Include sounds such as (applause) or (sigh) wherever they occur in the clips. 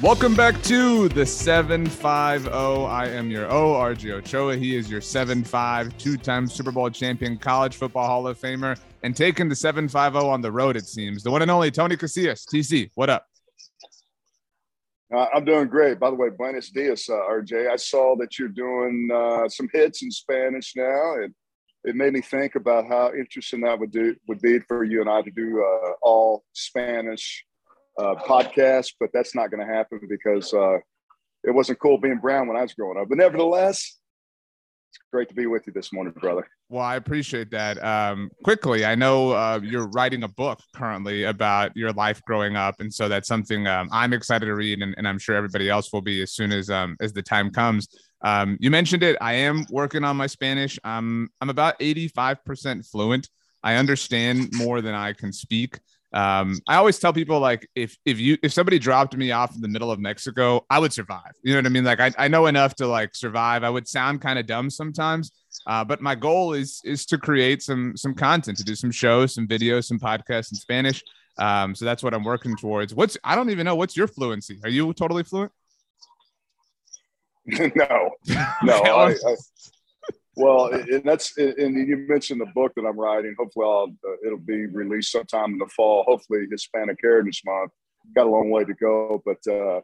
Welcome back to the 75O. I am your O, RJ Ochoa. He is your 7'5, two time Super Bowl champion, college football Hall of Famer, and taking the 75O on the road, it seems. The one and only Tony Casillas. TC, what up? Uh, I'm doing great. By the way, buenos dias, uh, RJ. I saw that you're doing uh, some hits in Spanish now, and it made me think about how interesting that would do would be for you and I to do uh, all Spanish uh, podcast, but that's not going to happen because uh, it wasn't cool being brown when I was growing up. But nevertheless, it's great to be with you this morning, brother. Well, I appreciate that. Um, quickly, I know uh, you're writing a book currently about your life growing up, and so that's something um, I'm excited to read, and, and, I'm sure everybody else will be as soon as um, as the time comes. Um, you mentioned it. I am working on my Spanish. I'm I'm about 85% fluent. I understand more than I can speak. Um, I always tell people like if if you if somebody dropped me off in the middle of Mexico, I would survive. You know what I mean? Like I, I know enough to like survive. I would sound kind of dumb sometimes, uh, but my goal is is to create some some content, to do some shows, some videos, some podcasts in Spanish. Um, so that's what I'm working towards. What's I don't even know what's your fluency. Are you totally fluent? (laughs) no, no. (laughs) I, I, well, and that's and you mentioned the book that I'm writing. Hopefully, I'll, uh, it'll be released sometime in the fall. Hopefully, Hispanic Heritage Month. Got a long way to go, but uh,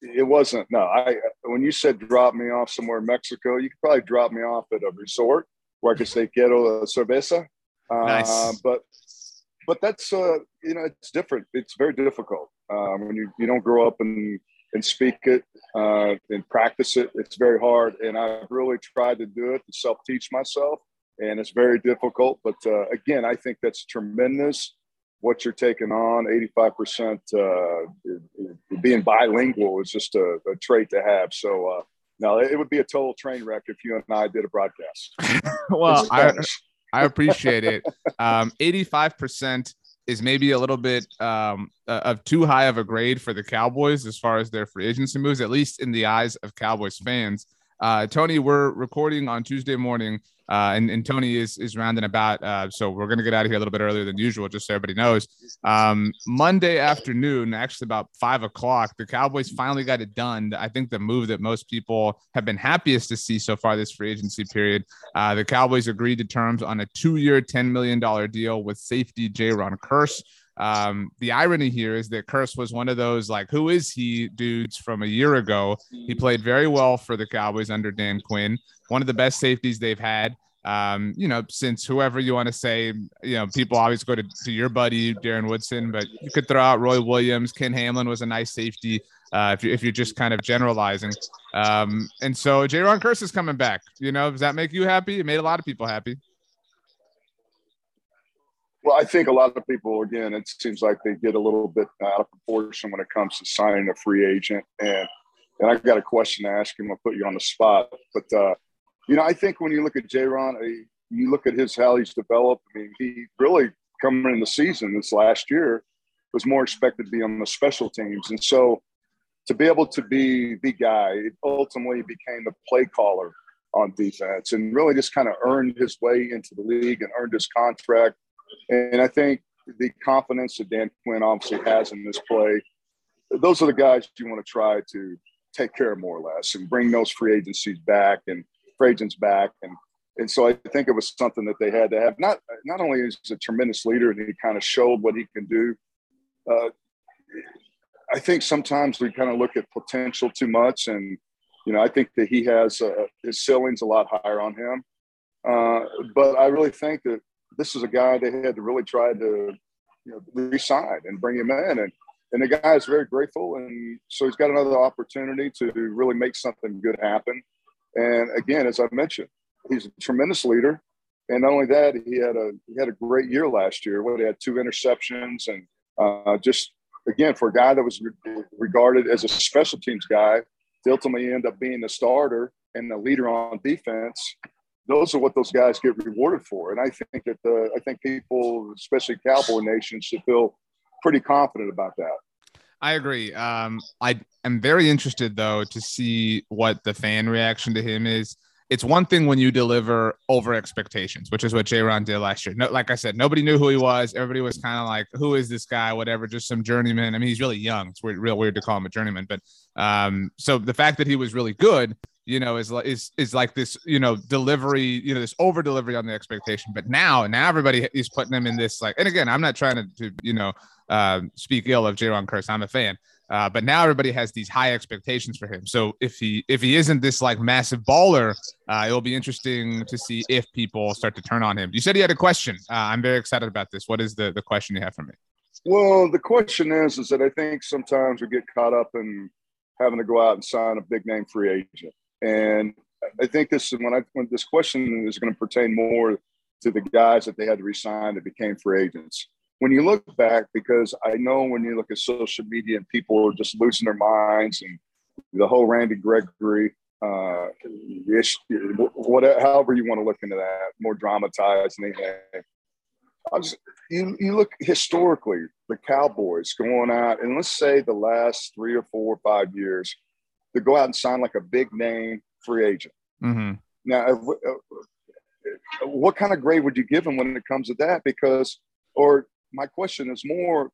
it wasn't. No, I when you said drop me off somewhere in Mexico, you could probably drop me off at a resort where I could say quiero cerveza. Uh, nice. But but that's uh, you know it's different. It's very difficult uh, when you you don't grow up in and speak it uh, and practice it. It's very hard, and I've really tried to do it to self-teach myself, and it's very difficult. But uh, again, I think that's tremendous. What you're taking on, 85% uh, being bilingual is just a, a trait to have. So, uh, no, it would be a total train wreck if you and I did a broadcast. (laughs) well, I, I appreciate it. Um, 85% is maybe a little bit um, of too high of a grade for the Cowboys as far as their free agency moves, at least in the eyes of Cowboys fans. Uh, Tony, we're recording on Tuesday morning, uh, and, and, Tony is is rounding about. Uh, so we're going to get out of here a little bit earlier than usual, just so everybody knows. Um, Monday afternoon, actually about five o'clock, the Cowboys finally got it done. I think the move that most people have been happiest to see so far this free agency period. Uh, the Cowboys agreed to terms on a two-year, ten million dollar deal with safety Jayron Kearse. Um, the irony here is that Kearse was one of those like, who is he dudes from a year ago? He played very well for the Cowboys under Dan Quinn, one of the best safeties they've had. Um, you know, since whoever you want to say, you know, people always go to, to your buddy Darren Woodson, but you could throw out Roy Williams. Ken Hamlin was a nice safety. Uh, if, you, if you're just kind of generalizing, um, and so Jayron Kearse is coming back. You know, does that make you happy? It made a lot of people happy. Well, I think a lot of people, again, it seems like they get a little bit out of proportion when it comes to signing a free agent. And and I've got a question to ask him. I'll put you on the spot. But, uh, you know, I think when you look at Jayron, uh, you look at his how he's developed. I mean, he really coming in the season this last year was more expected to be on the special teams. And so to be able to be the guy, it ultimately became the play caller on defense and really just kind of earned his way into the league and earned his contract and I think the confidence that Dan Quinn obviously has in this play, those are the guys you want to try to take care of more or less and bring those free agencies back and free agents back. And and so I think it was something that they had to have. Not not only is a tremendous leader and he kind of showed what he can do. Uh, I think sometimes we kind of look at potential too much, and you know I think that he has uh, his ceiling's a lot higher on him. Uh, but I really think that this is a guy they had to really try to you know, resign and bring him in. And and the guy is very grateful, and so he's got another opportunity to really make something good happen. And again, as I mentioned, he's a tremendous leader, and not only that, he had a he had a great year last year. What he had two interceptions, and uh, just again for a guy that was re- regarded as a special teams guy to ultimately end up being the starter and the leader on defense. Those are what those guys get rewarded for, and I think that the I think people, especially Cowboy Nation, should feel pretty confident about that. I agree. Um, I am very interested though to see what the fan reaction to him is. It's one thing when you deliver over expectations, which is what Jayron did last year. No, like I said, nobody knew who he was. Everybody was kind of like, "Who is this guy?" Whatever, just some journeyman. I mean, he's really young. It's weird, real weird to call him a journeyman, but um, so the fact that he was really good you know, is is is like this, you know, delivery, you know, this over delivery on the expectation. But now, now everybody is putting him in this like, and again, I'm not trying to, to you know, uh, speak ill of Jayron Kearse. I'm a fan, uh, but now everybody has these high expectations for him. So if he if he isn't this like massive baller, uh, it'll be interesting to see if people start to turn on him. You said he had a question. Uh, I'm very excited about this. What is the the question you have for me? Well, the question is, is that I think sometimes we get caught up in having to go out and sign a big name free agent. And I think this when I when this question is going to pertain more to the guys that they had to resign that became free agents. When you look back, because I know when you look at social media and people are just losing their minds and the whole Randy Gregory, uh, ish, whatever, however you want to look into that, more dramatized than anything. I was, you, you look historically, the Cowboys going out, and let's say the last three or four or five years, to go out and sign like a big name free agent. Mm-hmm. Now, uh, what kind of grade would you give him when it comes to that? Because, or my question is more,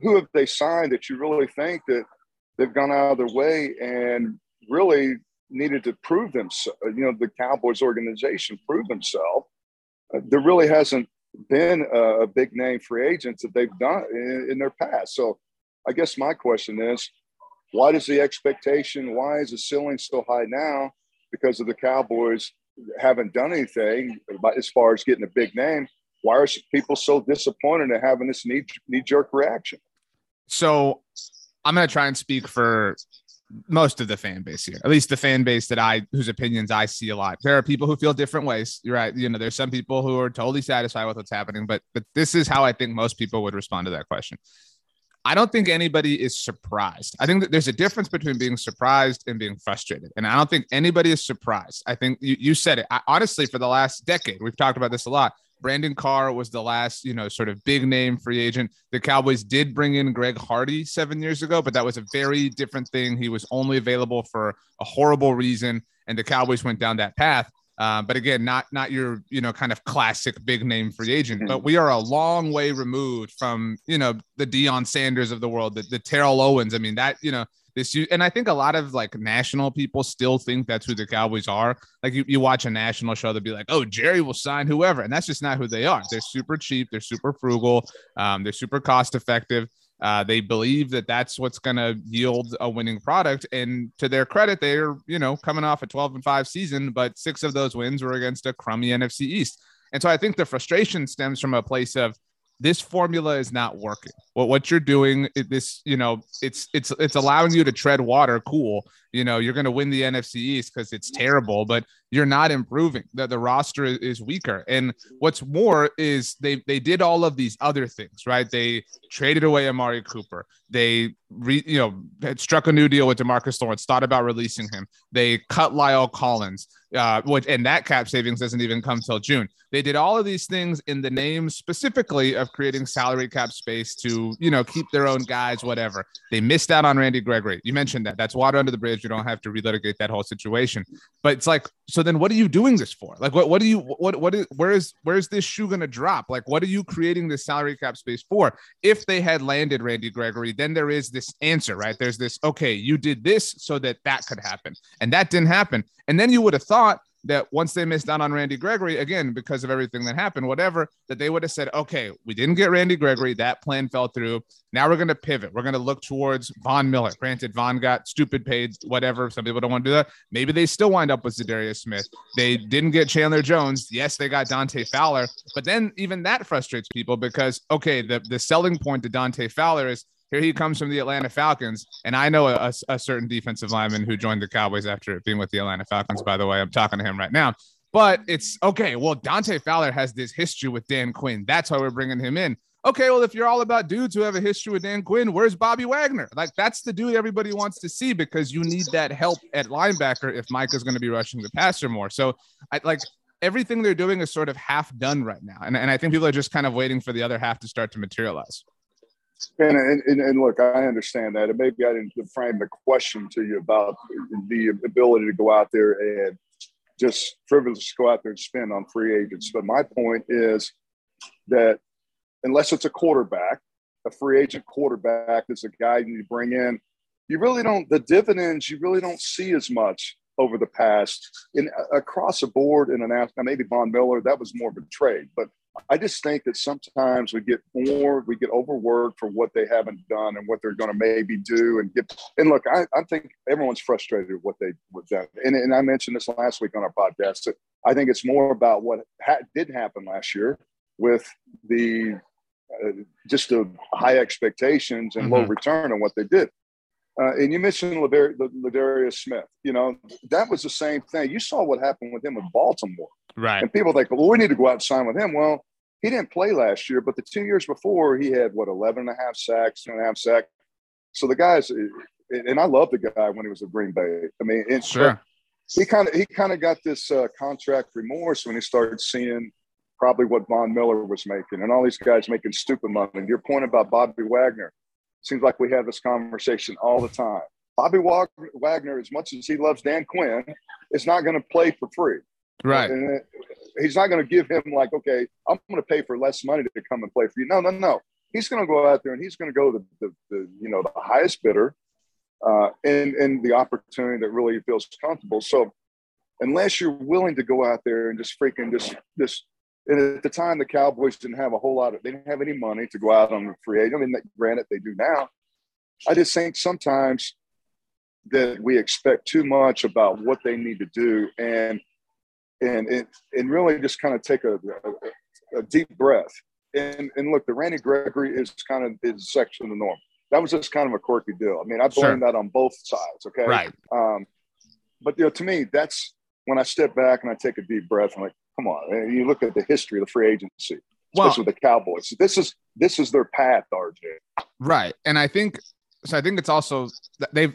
who have they signed that you really think that they've gone out of their way and really needed to prove themselves? You know, the Cowboys organization prove themselves. Uh, there really hasn't been a, a, big name free agents that they've done in, in their past. So, I guess my question is, why does the expectation, why is the ceiling so high now? Because of the Cowboys haven't done anything as far as getting a big name. Why are people so disappointed in having this knee, knee jerk reaction? So I'm going to try and speak for most of the fan base here, at least the fan base that I, whose opinions I see a lot. There are people who feel different ways. You're right. You know, there's some people who are totally satisfied with what's happening, but, but this is how I think most people would respond to that question. I don't think anybody is surprised. I think that there's a difference between being surprised and being frustrated. And I don't think anybody is surprised. I think you, you said it. I, honestly, for the last decade, we've talked about this a lot. Brandon Carr was the last, you know, sort of big name free agent. The Cowboys did bring in Greg Hardy seven years ago, but that was a very different thing. He was only available for a horrible reason, and the Cowboys went down that path. Uh, but again, not not your you know kind of classic big name free agent. But mm-hmm. we are a long way removed from you know the Deion Sanders of the world, the, the Terrell Owens. I mean that you know this and I think a lot of like national people still think that's who the Cowboys are. Like you, you watch a national show, they'll be like, "Oh, Jerry will sign whoever," and that's just not who they are. They're super cheap, they're super frugal, um, they're super cost effective. Uh, they believe that that's what's going to yield a winning product. And to their credit, they're, you know, coming off a 12 and 5 season, but six of those wins were against a crummy NFC East. And so I think the frustration stems from a place of this formula is not working. What what you're doing, this, you know, it's it's it's allowing you to tread water, cool, you know you're going to win the NFC East because it's terrible, but you're not improving. That the roster is weaker. And what's more is they they did all of these other things, right? They traded away Amari Cooper. They re, you know had struck a new deal with DeMarcus Lawrence, thought about releasing him. They cut La'el Collins, uh, which and that cap savings doesn't even come till June. They did all of these things in the name specifically of creating salary cap space to you know keep their own guys, whatever. They missed out on Randy Gregory. You mentioned that. That's water under the bridge. You don't have to relitigate that whole situation. But it's like, so then what are you doing this for? Like, what what do you what what is where is where is this shoe gonna drop? Like, what are you creating this salary cap space for? If they had landed Randy Gregory, then there is this answer, right? There's this, okay, you did this so that that could happen. And that didn't happen. And then you would have thought that once they missed out on Randy Gregory, again, because of everything that happened, whatever, that they would have said, okay, we didn't get Randy Gregory. That plan fell through. Now we're going to pivot. We're going to look towards Von Miller. Granted, Von got stupid paid, whatever. Some people don't want to do that. Maybe they still wind up with Za'Darius Smith. They didn't get Chandler Jones. Yes, they got Dante Fowler. But then even that frustrates people because, okay, the, the selling point to Dante Fowler is here he comes from the Atlanta Falcons. And I know a, a, certain defensive lineman who joined the Cowboys after being with the Atlanta Falcons, by the way. I'm talking to him right now. But it's okay. Well, Dante Fowler has this history with Dan Quinn. That's why we're bringing him in. Okay, well, if you're all about dudes who have a history with Dan Quinn, where's Bobby Wagner? Like, that's the dude everybody wants to see because you need that help at linebacker if Mike is going to be rushing the passer more. So, I like everything they're doing is sort of half done right now. And, and I think people are just kind of waiting for the other half to start to materialize. And, and, and look, I understand that. And maybe I didn't frame the question to you about the ability to go out there and just frivolous go out there and spend on free agents. But my point is that unless it's a quarterback, a free agent quarterback is a guy you bring in, you really don't, the dividends, you really don't see as much over the past in uh, across the board in an maybe Von Miller, that was more of a trade, but I just think that sometimes we get more, we get overworked for what they haven't done and what they're going to maybe do. And get and look, I, I think everyone's frustrated with what they with that. And, and I mentioned this last week on our podcast. That I think it's more about what ha- did happen last year with the uh, just the high expectations and mm-hmm. low return on what they did. Uh, and you mentioned Ladar- Ladarius Smith. You know that was the same thing. You saw what happened with him with Baltimore, right? And people think, well, we need to go out and sign with him. Well, he didn't play last year, but the two years before, he had what 11 and a half sacks, two and a half sacks. So the guys, and I love the guy when he was at Green Bay. I mean, it's sure. He kind of he kind of got this uh, contract remorse when he started seeing probably what Von Miller was making and all these guys making stupid money. And your point about Bobby Wagner, seems like we have this conversation all the time. Bobby Wagner, as much as he loves Dan Quinn, is not going to play for free. Right. And he's not going to give him like, okay, I'm going to pay for less money to come and play for you. No, no, no. He's going to go out there and he's going to go the, the, the you know the highest bidder, uh, and and the opportunity that really feels comfortable. So unless you're willing to go out there and just freaking just just and at the time the Cowboys didn't have a whole lot of they didn't have any money to go out on the free agent. I mean, granted they do now. I just think sometimes that we expect too much about what they need to do and and and, and really just kind of take a, a, a deep breath. And and look, the Randy Gregory is kind of is section of the norm. That was just kind of a quirky deal. I mean, I blame sure. that on both sides. Okay. Right. Um, but you know, to me, that's when I step back and I take a deep breath. I'm like, come on. And you look at the history of the free agency, especially with the Cowboys. This is this is their path, RJ. Right. And I think so. I think it's also they've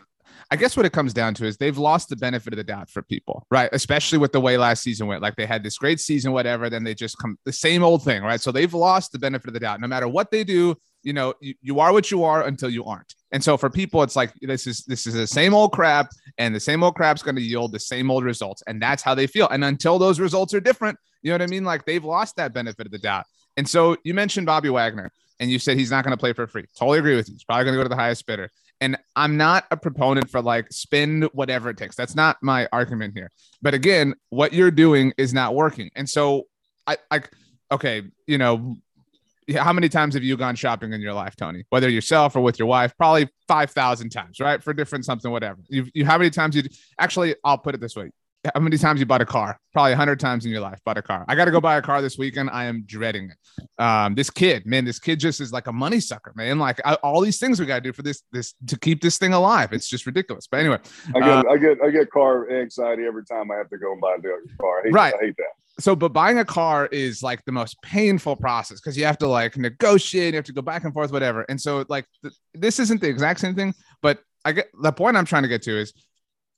I guess what it comes down to is they've lost the benefit of the doubt for people, right? Especially with the way last season went. Like they had this great season, whatever, then they just come the same old thing, right? So they've lost the benefit of the doubt. No matter what they do, you know, you, you are what you are until you aren't. And so for people, it's like this is this is the same old crap, and the same old crap's going to yield the same old results, and that's how they feel. And until those results are different, you know what I mean? Like they've lost that benefit of the doubt. And so you mentioned Bobby Wagner, and you said he's not going to play for free. Totally agree with you. He's probably going to go to the highest bidder. And I'm not a proponent for like spend whatever it takes. That's not my argument here. But again, what you're doing is not working. And so I like, okay, you know, how many times have you gone shopping in your life, Tony? Whether yourself or with your wife, probably 5,000 times, right? For different something, whatever. You, you, how many times you actually, I'll put it this way how many times you bought a car? Probably a hundred times in your life. Bought a car. I got to go buy a car this weekend. I am dreading it. Um, this kid, man, this kid just is like a money sucker, man. Like I, all these things we got to do for this, this to keep this thing alive. It's just ridiculous. But anyway, I get, uh, I get, I get car anxiety every time I have to go and buy a car. I hate, right. I hate that. So, but buying a car is like the most painful process because you have to like negotiate, you have to go back and forth, whatever. And so, like, th- this isn't the exact same thing, but I get the point I'm trying to get to is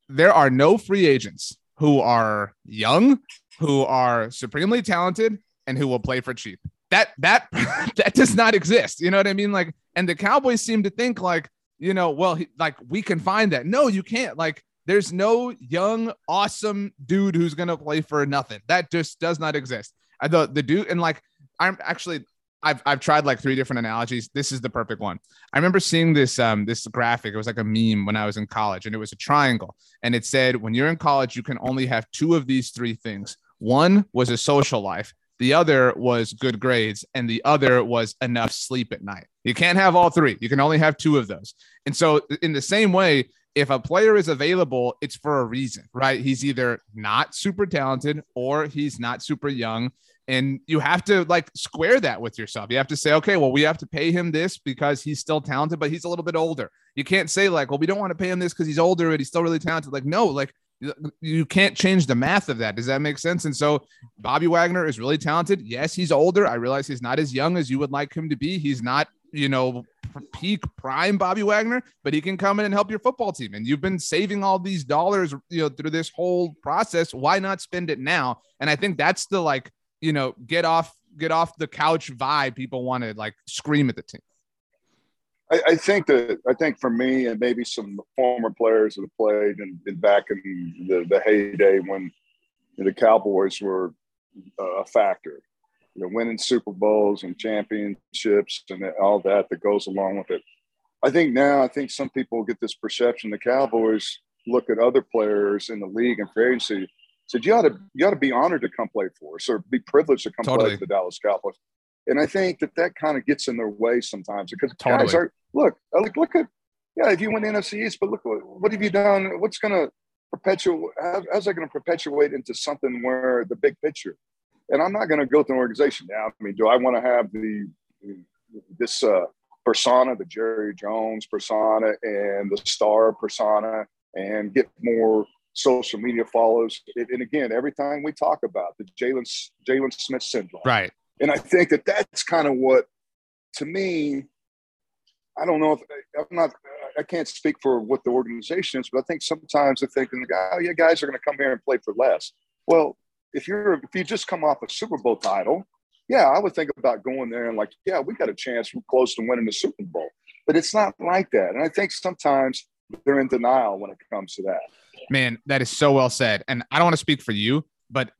there are no free agents who are young, who are supremely talented, and who will play for cheap. That that (laughs) that does not exist. You know what I mean? Like, and the Cowboys seem to think like, you know, well, he, like we can find that. No, you can't. Like, there's no young, awesome dude who's gonna play for nothing. That just does not exist. I the the dude and like I'm actually I've I've tried like three different analogies. This is the perfect one. I remember seeing this um this graphic. It was like a meme when I was in college, and it was a triangle, and it said when you're in college, you can only have two of these three things. One was a social life, the other was good grades, and the other was enough sleep at night. You can't have all three. You can only have two of those. And so, in the same way, if a player is available, it's for a reason, right? He's either not super talented or he's not super young. And you have to like square that with yourself. You have to say, okay, well, we have to pay him this because he's still talented, but he's a little bit older. You can't say, like, well, we don't want to pay him this because he's older and he's still really talented. Like, no, like you can't change the math of that. Does that make sense? And so Bobby Wagner is really talented. Yes, he's older. I realize he's not as young as you would like him to be. He's not, you know, peak prime Bobby Wagner, but he can come in and help your football team. And you've been saving all these dollars, you know, through this whole process. Why not spend it now? And I think that's the like, you know, get off, get off the couch vibe people want to like scream at the team. I, I, think that I think for me and maybe some former players that have played and, back in the, the heyday when the Cowboys were uh, a factor, you know, winning Super Bowls and championships and all that that goes along with it. I think now I think some people get this perception the Cowboys look at other players in the league and free agency said you ought to you ought to be honored to come play for us or be privileged to come totally. play for the Dallas Cowboys. And I think that that kind of gets in their way sometimes because totally. guys are look, like look at yeah, if you win the NFC East, but look what, what have you done? What's going to perpetuate? How, how's that going to perpetuate into something where the big picture? And I'm not going to go to an organization now. I mean, do I want to have the this uh, persona, the Jerry Jones persona, and the star persona, and get more social media follows? It, And again, every time we talk about the Jaylon Jaylon Smith syndrome, right? And I think that that's kind of what, to me, I don't know if I'm not, I can't speak for what the organization is, but I think sometimes they're thinking, oh, yeah, guys are going to come here and play for less. Well, if you're, if you just come off a Super Bowl title, yeah, I would think about going there and like, yeah, we got a chance. We're close to winning the Super Bowl. But it's not like that. And I think sometimes they're in denial when it comes to that. Man, that is so well said. And I don't want to speak for you, but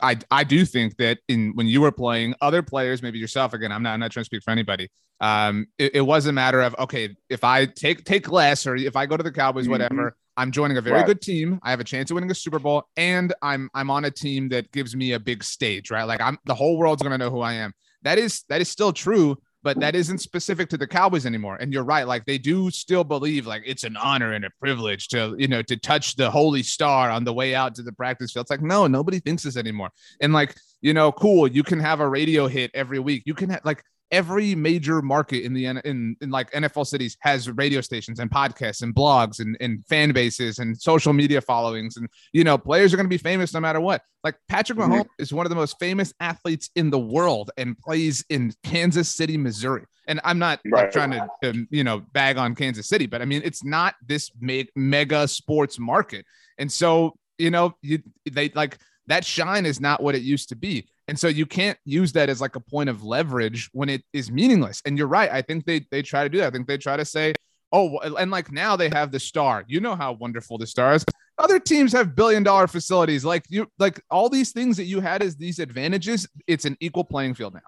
I I do think that in when you were playing other players, maybe yourself again, I'm not I'm not trying to speak for anybody. Um, it, it was a matter of okay, if I take take less or if I go to the Cowboys, mm-hmm. whatever, I'm joining a very right. good team. I have a chance of winning a Super Bowl, and I'm I'm on a team that gives me a big stage, right? Like I'm the whole world's gonna know who I am. That is that is still true but that isn't specific to the Cowboys anymore. And you're right, like they do still believe like it's an honor and a privilege to, you know, to touch the holy star on the way out to the practice field. It's like, no, nobody thinks this anymore. And like, you know, cool, you can have a radio hit every week. You can have like every major market in the in, in like NFL cities has radio stations and podcasts and blogs and, and fan bases and social media followings and you know players are going to be famous no matter what. Like Patrick mm-hmm. Mahomes mm-hmm. is one of the most famous athletes in the world and plays in Kansas City, Missouri. And I'm not right. like, trying to, to, you know bag on Kansas City, but I mean it's not this me- mega sports market, and so you know you they like that shine is not what it used to be. And so you can't use that as like a point of leverage when it is meaningless. And you're right. I think they they try to do that. I think they try to say, oh, and like now they have the star. You know how wonderful the star is. Other teams have billion dollar facilities. Like you, like all these things that you had as these advantages. It's an equal playing field now.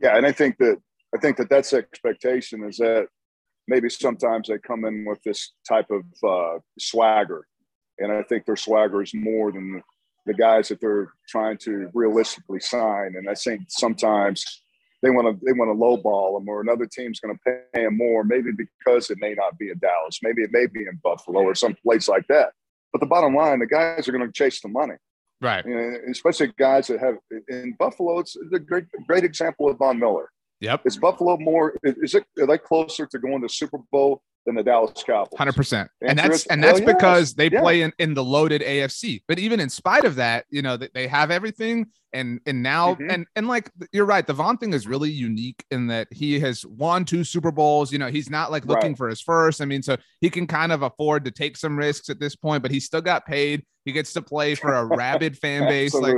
Yeah, and I think that I think that that's expectation is that maybe sometimes they come in with this type of uh, swagger, and I think their swagger is more than the guys that they're trying to realistically sign. And I think sometimes they want to they want to lowball them, or another team's going to pay them more, maybe because it may not be in Dallas, maybe it may be in Buffalo or some place like that. But the bottom line, the guys are going to chase the money, right? especially guys that have in Buffalo. It's a great great example of Von Miller. Yep. Is Buffalo more? Is it are they closer to going to Super Bowl than the Dallas Cowboys. Hundred percent, and that's and that's because they yeah. play in, in the loaded AFC. But even in spite of that, you know they have everything, and and now mm-hmm. and and like you're right, the Von thing is really unique in that he has won two Super Bowls. You know, he's not like looking right. for his first. I mean, so he can kind of afford to take some risks at this point, but he still got paid. He gets to play for a rabid fan base. like,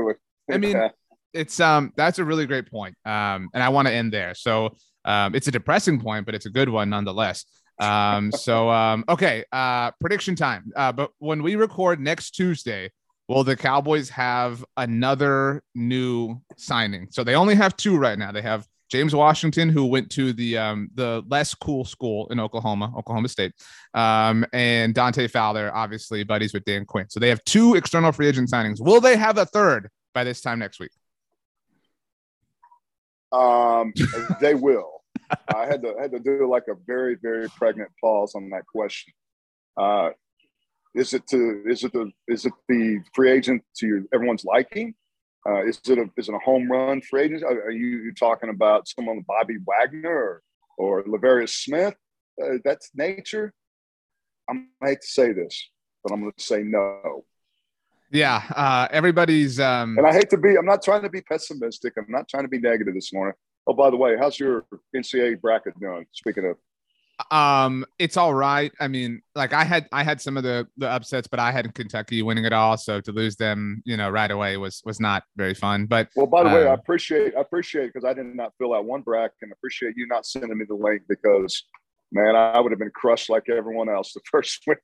I mean, it's um that's a really great point. Um, and I want to end there. So um, it's a depressing point, but it's a good one nonetheless. Um, so um, okay, uh, prediction time. Uh, but when we record next Tuesday, Well, the Cowboys have another new signing. So they only have two right now. They have James Washington, who went to the um, the less cool school in Oklahoma, Oklahoma State, um, and Dante Fowler, obviously buddies with Dan Quinn. So they have two external free agent signings. Will they have a third by this time next week? Um, they will. I had to had to do like a very very pregnant pause on that question. Uh, is it to is it the is it the free agent to everyone's liking? Uh, is it a is it a home run free agent? Are, are you talking about someone like Bobby Wagner or or Lavarius Smith? Uh, that's nature. I'm, I hate to say this, but I'm going to say no. Yeah, uh, everybody's. Um... And I hate to be. I'm not trying to be pessimistic. I'm not trying to be negative this morning. Oh, by the way, how's your NCAA bracket doing? Speaking of um, it's all right. I mean, like I had I had some of the the upsets, but I had Kentucky winning it all. So to lose them, you know, right away was was not very fun. But well, by the way, I um, appreciate I appreciate because I did not fill out one bracket, and appreciate you not sending me the link because man, I would have been crushed like everyone else the (laughs) first week.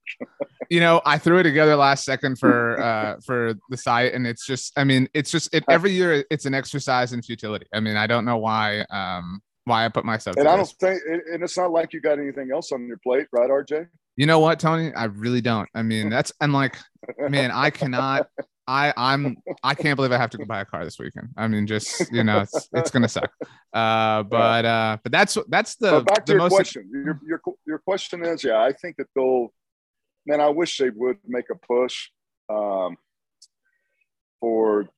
you know, I threw it together last second for (laughs) uh for the site, and it's just, I mean, it's just it every year it's an exercise in futility. I mean, I don't know why um why I put myself. And I don't think, and it's not like you got anything else on your plate, right, RJ? You know what, Tony? I really don't. I mean, (laughs) that's and like, man, I cannot. I I'm I can't believe I have to go buy a car this weekend. I mean, just you know, it's it's gonna suck. Uh, (laughs) but uh, but that's that's the but back to the your question. Your, your your question is, yeah, I think that they'll. Man, I wish they would make a push um, for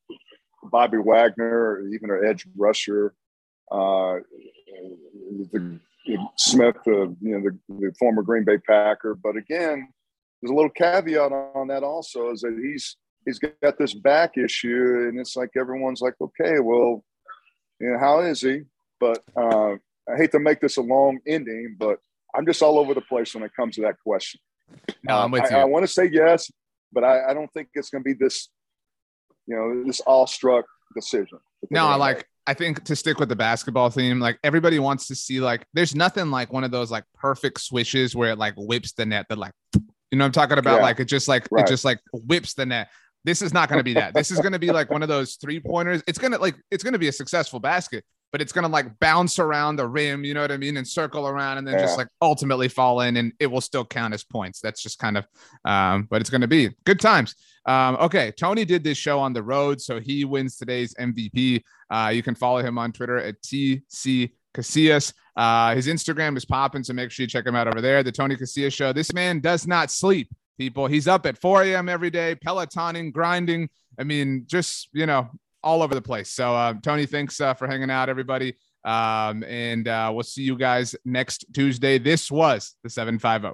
Bobby Wagner or even an edge rusher. Uh, the, Smith, uh, you know, the, the, former Green Bay Packer. But again, there's a little caveat on that also is that he's he's got this back issue, and it's like everyone's like, okay, well, you know, how is he? But uh, I hate to make this a long ending, but I'm just all over the place when it comes to that question. No, I'm with I, you. I want to say yes, but I, I don't think it's going to be this, you know, this awestruck decision. No, I like I think to stick with the basketball theme, like everybody wants to see like there's nothing like one of those like perfect swishes where it like whips the net that like you know I'm talking about yeah. like it just like right. it just like whips the net. This is not going to be that. This is going to be like one of those three pointers. It's going to like it's going to be a successful basket, but it's going to like bounce around the rim, you know what I mean, and circle around and then yeah. just like ultimately fall in and it will still count as points. That's just kind of um but it's going to be good times. Um, okay, Tony did this show on the road, so he wins today's MVP. Uh, you can follow him on Twitter at TC Casillas. Uh, his Instagram is popping, so make sure you check him out over there. The Tony Casillas Show. This man does not sleep, people. He's up at 4 a.m. every day, pelotoning, grinding. I mean, just you know, all over the place. So, uh, Tony, thanks uh, for hanging out, everybody. Um, and uh, we'll see you guys next Tuesday. This was the 75O.